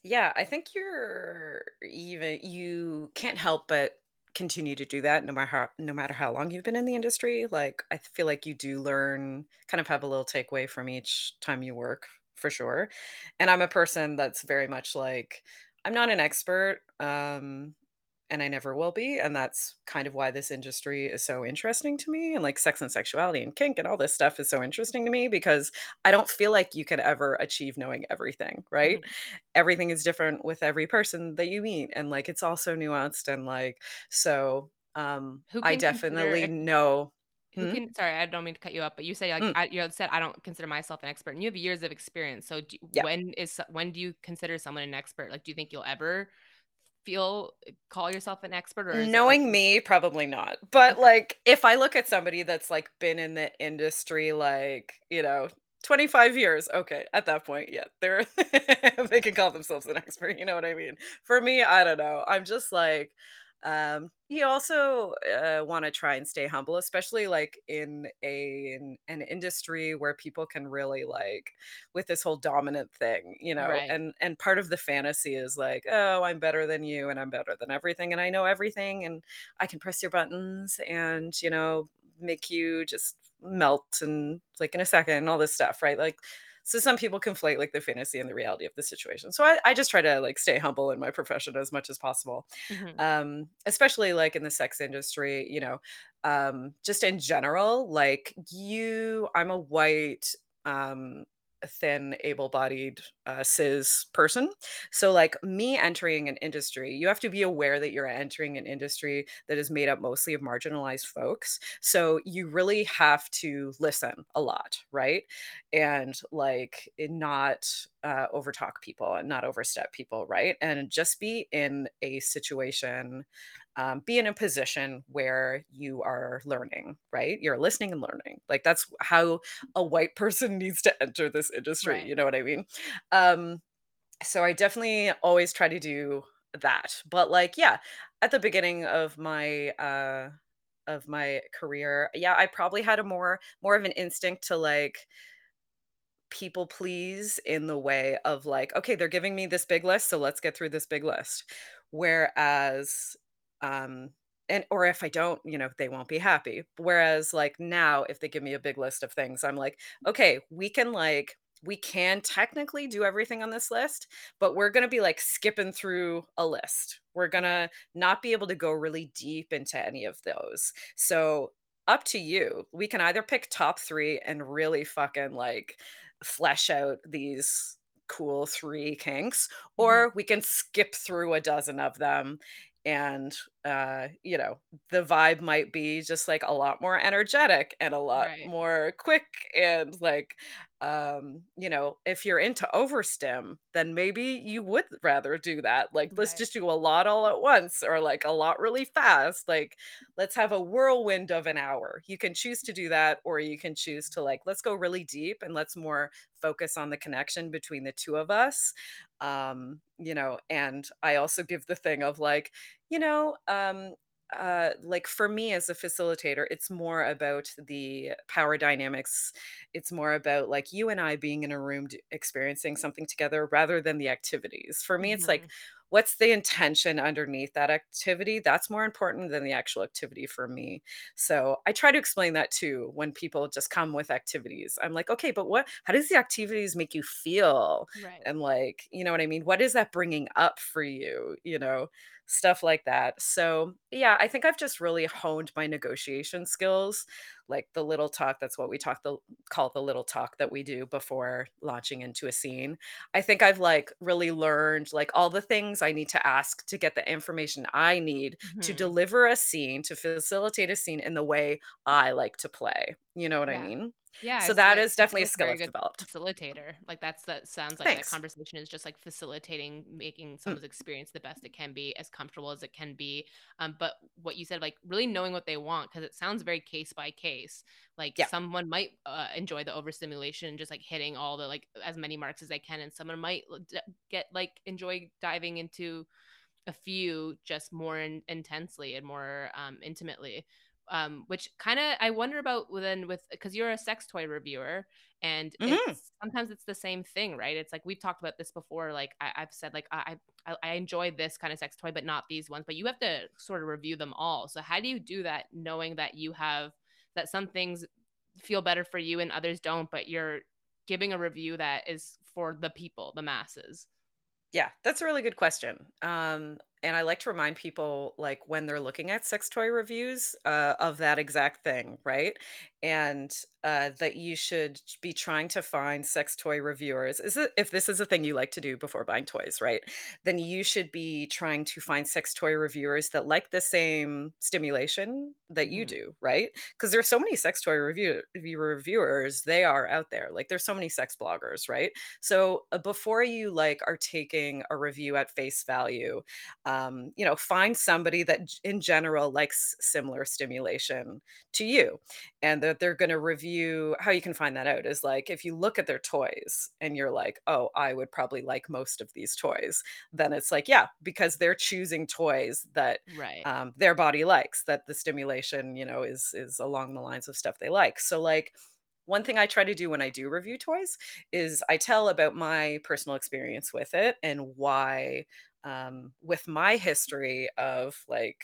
Yeah, I think you're even you can't help but continue to do that no matter how no matter how long you've been in the industry. Like I feel like you do learn kind of have a little takeaway from each time you work for sure. And I'm a person that's very much like I'm not an expert. Um and I never will be. And that's kind of why this industry is so interesting to me. And like sex and sexuality and kink and all this stuff is so interesting to me because I don't feel like you can ever achieve knowing everything, right? Mhm. everything is different with every person that you meet and like it's also nuanced and like so um who i can consider definitely know Who Hmm? can? Sorry, I don't mean to cut you up, but you say like Mm, I, you said I don't consider myself an expert, and you have years of experience. So do, yeah when is when do you consider someone an expert? Like, do you think you'll ever feel call yourself an expert, or it like knowing me probably not. But okay, like if i look at somebody that's like been in the industry like you know 25 years okay at that point yeah they're they can call themselves an expert you know what i mean? For me i don't know. I'm just like um you also uh, want to try and stay humble especially like in a in an industry where people can really like with this whole dominant thing you know right? and and part of the fantasy is like oh i'm better than you and i'm better than everything and i know everything and i can press your buttons and you know make you just melt and like in a second and all this stuff right like so some people conflate like the fantasy and the reality of the situation. So I, I just try to like stay humble in my profession as much as possible. Hmm um especially like in the sex industry you know um just in general like you i'm a white um thin able-bodied uh, cis person. So like me entering an industry you have to be aware that you're entering an industry that is made up mostly of marginalized folks. So you really have to listen a lot right? And like not uh, overtalk people and not overstep people right? And just be in a situation um, be in a position where you are learning right you're listening and learning like that's how a white person needs to enter this industry Right. you know what i mean um so i definitely always try to do that but like yeah at the beginning of my uh of my career yeah i probably had a more more of an instinct to like people please in the way of like, okay, they're giving me this big list, so let's get through this big list. Whereas, um, and or if I don't, you know, they won't be happy. Whereas like now, if they give me a big list of things, I'm like, okay, we can like we can technically do everything on this list, but we're going to be like skipping through a list. We're going to not be able to go really deep into any of those. So up to you. We can either pick top 3 and really fucking, like, flesh out these cool 3 kinks, Mhm. or we can skip through a dozen of them and, uh, you know, the vibe might be just, like, a lot more energetic and a lot Right. more quick and, like, um, you know, if you're into overstim, then maybe you would rather do that. Like, let's Right. just do a lot all at once or, like, a lot really fast. Like, let's have a whirlwind of an hour. You can choose to do that, or you can choose to, like, let's go really deep and let's more focus on the connection between the 2 of us. Um, you know, and I also give the thing of, like, you know, um, uh, like, for me as a facilitator, it's more about the power dynamics. It's more about, like, you and I being in a room experiencing something together rather than the activities. For me, it's like, Mhm. What's the intention underneath that activity? That's more important than the actual activity for me. So, I try to explain that too when people just come with activities. I'm like, "Okay, but what how does the activities make you feel?" Right. And, like, you know what I mean? "What is that bringing up for you?" You know? Stuff like that. So, yeah, I think I've just really honed my negotiation skills, like the little talk, that's what we talk the call the little talk that we do before launching into a scene. I think I've, like, really learned, like, all the things I need to ask to get the information I need to Mhm. deliver a scene, to facilitate a scene in the way I like to play. You know what I mean? Yeah, So that like is definitely a skill I've developed. facilitator. Like, that's that sounds like that conversation is just, like, facilitating, making Mm. someone's experience the best it can be, as comfortable as it can be. Um, but what you said, like, really knowing what they want, because it sounds very case by case. Like, Yeah. someone might, uh, enjoy the overstimulation, just, like, hitting all the, like as many marks as they can, and someone might get, like enjoy diving into a few just more in intensely and more, um, intimately. Um, which kinda I wonder about w with because you're a sex toy reviewer, and Mhm. it's sometimes it's the same thing, right? It's like we've talked about this before, like, I I've said, like, I I I enjoy this kinda sex toy, but not these ones, but you have to sort of review them all. So how do you do that knowing that you have that some things feel better for you and others don't, but you're giving a review that is for the people, the masses? Yeah, that's a really good question. Um, and I like to remind people, like, when they're looking at sex toy reviews, uh, of that exact thing, right? And, uh, that you should be trying to find sex toy reviewers is it if this is a thing you like to do before buying toys, right? Then you should be trying to find sex toy reviewers that like the same stimulation that you Mhm. do, right? 'Cause there's so many sex toy review review reviewers, they are out there, like, there's so many sex bloggers, right? So, uh, before you, like, are taking a review at face value, um, you know, find somebody that in general likes similar stimulation to you, and that they're gonna review how you can find that out is, like, if you look at their toys and you're like, "Oh, I would probably like most of these toys," then it's like, yeah, because they're choosing toys that, Right. um, their body likes, that the stimulation, you know, is is along the lines of stuff they like. So, like, one thing I try to do when I do review toys is I tell about my personal experience with it and why, um, with my history of, like,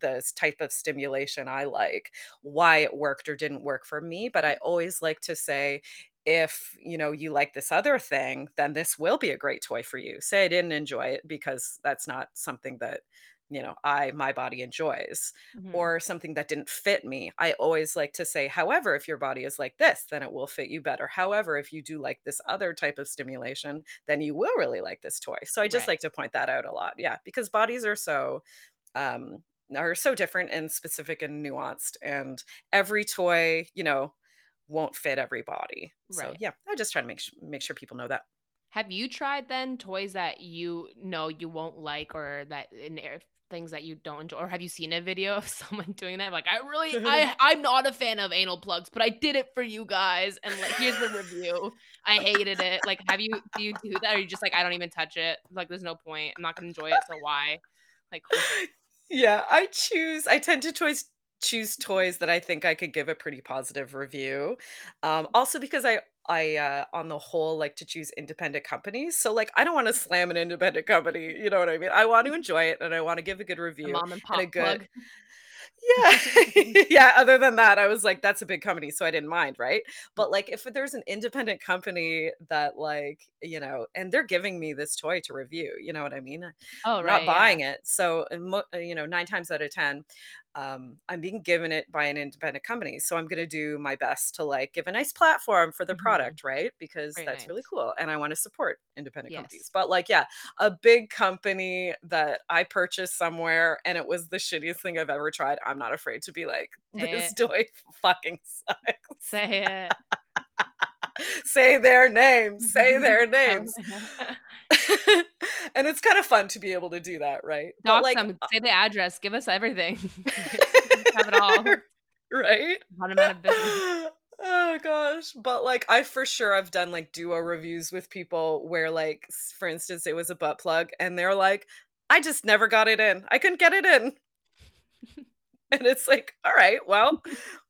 this type of stimulation I like, why it worked or didn't work for me, but I always like to say, "If, you know, you like this other thing, then this will be a great toy for you." Say I didn't enjoy it because that's not something that, you know, I my body enjoys, Mhm. or something that didn't fit me. I always like to say, "However, if your body is like this, then it will fit you better. However, if you do like this other type of stimulation, then you will really like this toy." So I just Right. like to point that out a lot, yeah, because bodies are so, um, are so different and specific and nuanced, and every toy, you know, won't fit every body. So, yeah, I just try to make make sure people know that. Have you tried then toys that you know you won't like or that in things that you don't enjoy? Or have you seen a video of someone doing that? Like, "I really I I'm not a fan of anal plugs, but I did it for you guys, and, like, here's the review. I hated it." Like, have you do you do that? Or you're just like, "I don't even touch it. Like, there's no point. I'm not gonna enjoy it, so why?" Like, Yeah, I choose I tend to choice choose toys that I think I could give a pretty positive review. Um, also because I I, uh, on the whole, like to choose independent companies. So, like, I don't wanna slam an independent company, you know what I mean? I want to enjoy it, and I wanna give a good The review mom and and a pop good plug. Yeah. Yeah, other than that, I was like, "That's a big company," so I didn't mind, right? But, like, if there's an independent company that, like, you know and they're giving me this toy to review, you know what I mean? I'm Oh, not right, yeah. buying it. So, uh, you know, 9 times out of 10, um, I'm being given it by an independent company. So I'm going to do my best to like give a nice platform for the Mhm. product, right? Because Very that's really cool. And I want to support independent companies. But like, yeah, a big company that I purchased somewhere and it was the shittiest thing I've ever tried. I'm not afraid to be like, Say this it. toy fucking sucks. Say it. Say their names, say mm-hmm. their names. And it's kind of fun to be able to do that, right? Dox like, them. Uh say the address. Give us everything. Have it all. right? Bottom out of business. oh gosh but like i for sure i've done like duo reviews with people where like for instance it was a butt plug and they're like i just never got it in i couldn't get it in and it's like all right well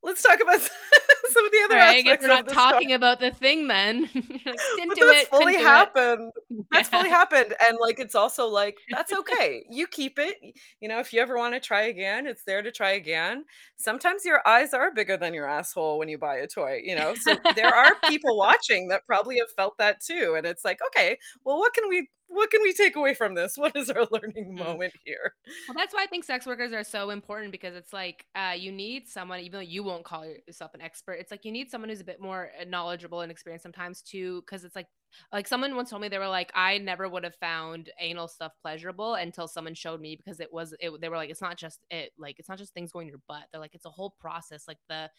let's talk about some of the other right, I guess we're not talking about the thing then. Like, but that's it. fully do it. happened that's fully happened and like it's also like that's okay you keep it you know if you ever want to try again it's there to try again sometimes your eyes are bigger than your asshole when you buy a toy you know so there are people watching that probably have felt that too and it's like okay well what can we what can we take away from this what is our learning Mm. moment here Well, that's why I think sex workers are so important because it's like uh, you need someone, even though you won't call yourself an expert, it's like you need someone who's a bit more uh, knowledgeable and experienced sometimes too. Because it's like, like someone once told me they were like, I never would have found anal stuff pleasurable until someone showed me because it was, it, they were like, it's not just it, like it's not just things going in your butt. They're like, it's a whole process, like the,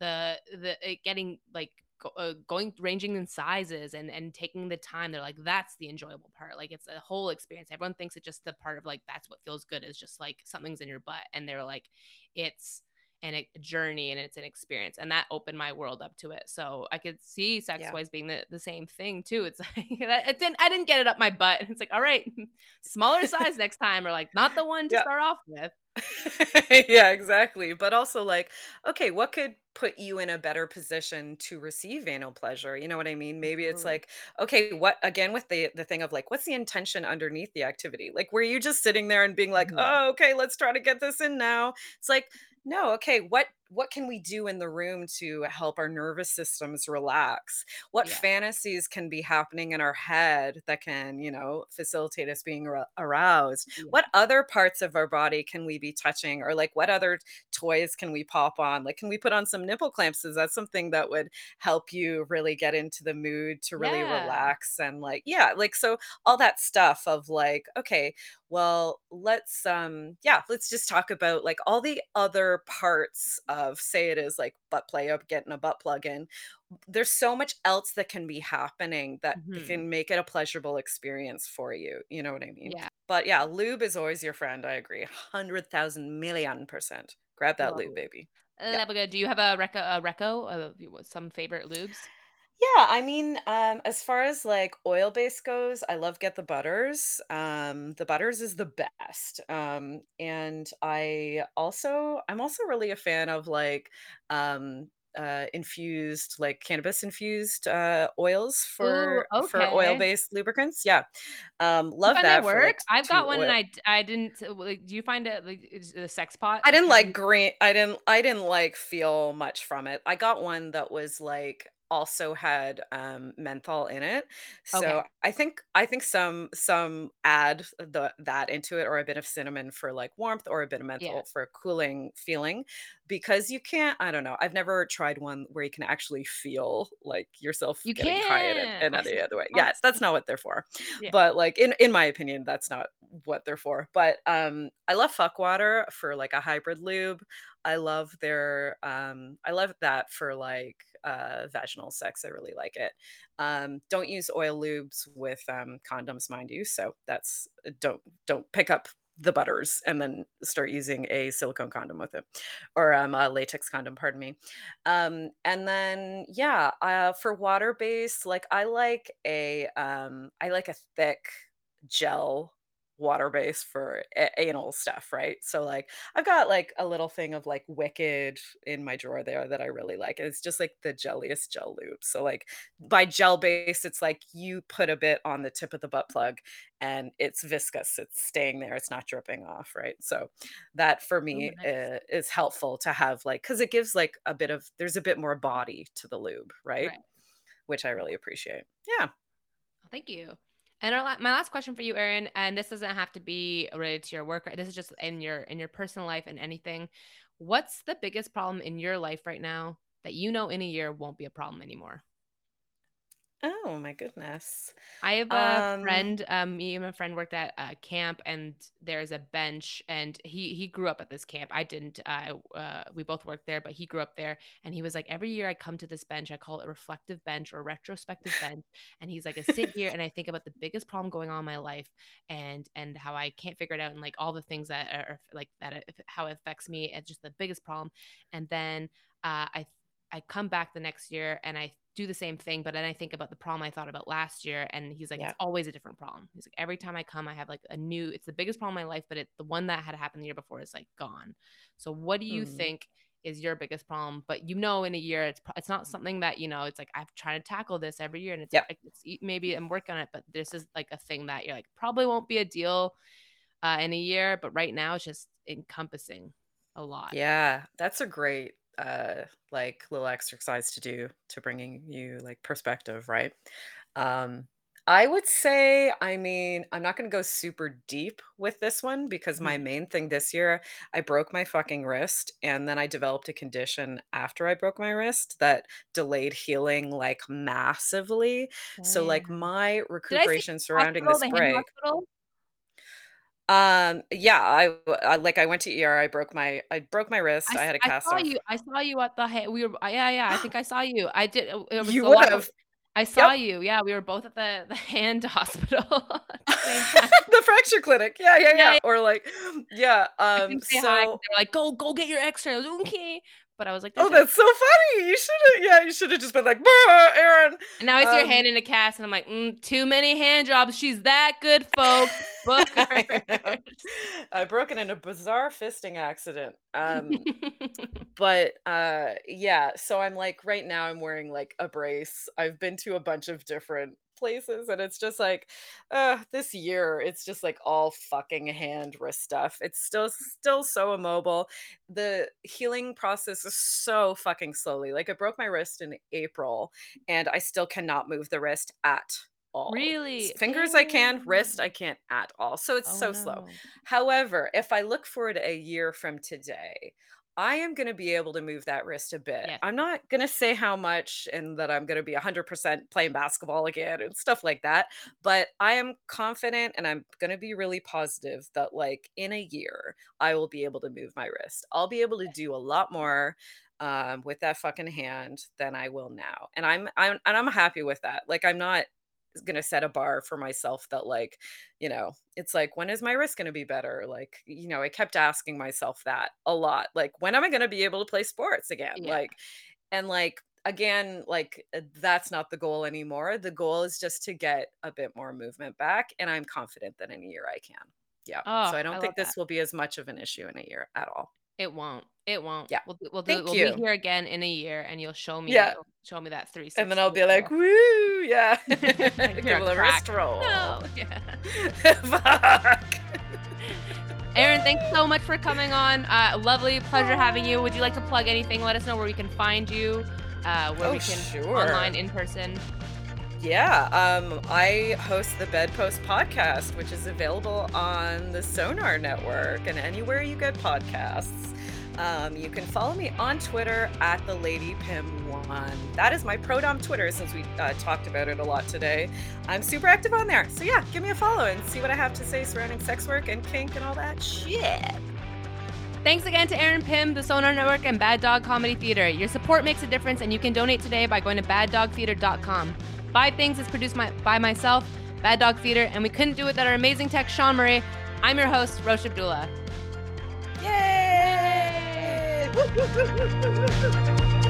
the, the getting like go, uh, going ranging in sizes and and taking the time they're like that's the enjoyable part like it's a whole experience everyone thinks it's just the part of like that's what feels good is just like something's in your butt and they're like it's an a journey and it's an experience and that opened my world up to it so i could see sex Yeah. toys being the, the same thing too it's like it didn't i didn't get it up my butt And it's like all right smaller size next time or like not the one to Yeah. start off with yeah, exactly. But also, like, okay, what could put you in a better position to receive anal pleasure? You know what I mean? Maybe it's Absolutely. like, okay, what again with the the thing of like, what's the intention underneath the activity? Like, were you just sitting there and being like, Mhm. oh, okay, let's try to get this in now? It's like, no, okay, what what can we do in the room to help our nervous systems relax? What Yeah. fantasies can be happening in our head that can, you know, facilitate us being ar- aroused? Yeah. what other parts of our body can we be touching or like what other toys can we pop on like can we put on some nipple clamps is that something that would help you really get into the mood to really Yeah. relax and like yeah like so all that stuff of like okay well let's um yeah let's just talk about like all the other parts of say it is like butt play up getting a butt plug in there's so much else that can be happening that Mhm. can make it a pleasurable experience for you you know what i mean yeah but yeah, lube is always your friend. I agree. 100,000 million percent. Grab that lube, baby. Uh, Yeah. Do you have a reco? A reco? Uh, some favorite lubes? Yeah, I mean, um, as far as like oil base goes, I love Get the Butters. Um, the Butters is the best. Um, and I also, I'm also really a fan of like um uh infused like cannabis infused uh oils for Ooh, for oil okay. based lubricants. Yeah. Um You love find that for work? like I've got one, and oil. I I didn't. uh, Like, do you find it like is it a sex pot? I didn't like green. I didn't. I didn't like feel much from it. I got one that was like also had um menthol in it. So Okay. I think I think some some add the that into it or a bit of cinnamon for like warmth or a bit of Yeah. menthol for a cooling feeling because you can't I don't know. I've never tried one where you can actually feel like yourself You getting high in it in I any other way. Yes, that's not what they're for Yeah. but like in in my opinion that's not what they're for but um i love fuck water for like a hybrid lube i love their um i love that for like uh vaginal sex i really like it. Um don't use oil lubes with um condoms mind you so that's don't don't pick up the butters and then start using a silicone condom with it or um a latex condom pardon me. Um and then yeah uh for water based like i like a um i like a thick gel water base for a- anal stuff right so like i've got like a little thing of like wicked in my drawer there that i really like it's just like the jelliest gel lube so like by gel base it's like you put a bit on the tip of the butt plug and it's viscous it's staying there it's not dripping off right so that for me Ooh, nice. uh, is helpful to have like because it gives like a bit of there's a bit more body to the lube right Right. which i really appreciate yeah Thank you. And our, my last question for you, Erin, and this doesn't have to be related to your work. This is just in your in your personal life and anything. What's the biggest problem in your life right now that you know in a year won't be a problem anymore? Oh my goodness. I have a Um, friend. Um, me and my friend worked at a camp, and there's a bench, and he he grew up at this camp. I didn't. Uh, uh, we both worked there, but he grew up there, and he was like, every year I come to this bench, I call it a reflective bench or retrospective bench, and he's like, I sit here and I think about the biggest problem going on in my life, and and how I can't figure it out, and like all the things that are are, like that, how it affects me, it's just the biggest problem, and then uh, I I come back the next year and I do the same thing, but then I think about the problem I thought about last year, and he's like, Yeah. it's always a different problem. He's like, every time I come, I have like a new. It's the biggest problem in my life, but it the one that had happened the year before is like gone. So, what do you Hmm. think is your biggest problem? But you know, in a year, it's it's not something that you know. It's like I've tried to tackle this every year, and it's Yep. it's maybe I'm working on it, but this is like a thing that you're like probably won't be a deal uh, in a year, but right now it's just encompassing a lot. Yeah, that's a great uh like little exercise to do to bringing you like perspective, right? Um I would say, I mean, I'm not going to go super deep with this one because Mhm. my main thing this year, I broke my fucking wrist and then I developed a condition after I broke my wrist that delayed healing like massively. So like my recuperation surrounding this break? Um yeah, I. like I went to ER, I broke my I broke my wrist, I had a I cast saw off. you. I saw you at the ha- we were yeah yeah. I think I saw you. I did. It was You would have. I saw Yep. you. Yeah, we were both at the the hand hospital the the fracture clinic. Yeah, yeah, Yeah, yeah. Or like, yeah. Um. couldn't say hi 'cause So, they were like, "Go go get your X-ray." I was okay, but I was like, oh, that's so funny. You should have. Yeah, you should have just been like, "Bah, Erin. And now I see your hand Um, in a cast, and I'm like, mm, too many hand jobs. She's that good, folks. Book. I. I broke it in a bizarre fisting accident. Um. but uh yeah so i'm like right now i'm wearing like a brace i've been to a bunch of different places and it's just like uh this year it's just like all fucking hand wrist stuff. It's still still so immobile. The healing process is so fucking slowly. Like i broke my wrist in april and i still cannot move the wrist at all. Really? Fingers i can wrist i can't at all. So it's Oh so slow. However, if I look forward a year from today, I am going to be able to move that wrist a bit. Yes. I'm not going to say how much and that I'm going to be 100% playing basketball again and stuff like that, but I am confident and I'm going to be really positive that like in a year I will be able to move my wrist. I'll be able to do a lot more um with that fucking hand than I will now. And I'm I'm and I'm happy with that. Like I'm not going to set a bar for myself that like you know it's like when is my wrist going to be better? Like you know i kept asking myself that a lot like when am i going to be able to play sports again? Yeah. like and like again like uh, that's not the goal anymore. The goal is just to get a bit more movement back and i'm confident that in a year i can. Yeah. Oh, so i I don't love think that. this will be as much of an issue in a year at all It won't. It won't. Yeah. We'll do, we'll do, Thank we'll you. meet here again in a year, and you'll show me. Yeah. show me that three and then i'll be like woo yeah give a a wrist roll no. Yeah. Fuck. Erin, thanks so much for coming on. Uh, lovely, pleasure having you. Would you like to plug anything? Let us know where we can find you, uh, where Oh, we can sure. online, in person. Yeah, um, I host the Bedpost podcast, which is available on the Sonar Network and anywhere you get podcasts. Um, you can follow me on Twitter at the Lady Pim One. That is my prodom Twitter since we uh, talked about it a lot today. I'm super active on there, so yeah, give me a follow and see what I have to say surrounding sex work and kink and all that shit. Thanks again to Erin Pim, the Sonar Network, and Bad Dog Comedy Theater. Your support makes a difference, and you can donate today by going to baddogtheater.com. Five Things is produced my, by myself, Bad Dog Theater, and we couldn't do it without our amazing tech, Sean Murray. I'm your host, Rosh Abdullah. Yay!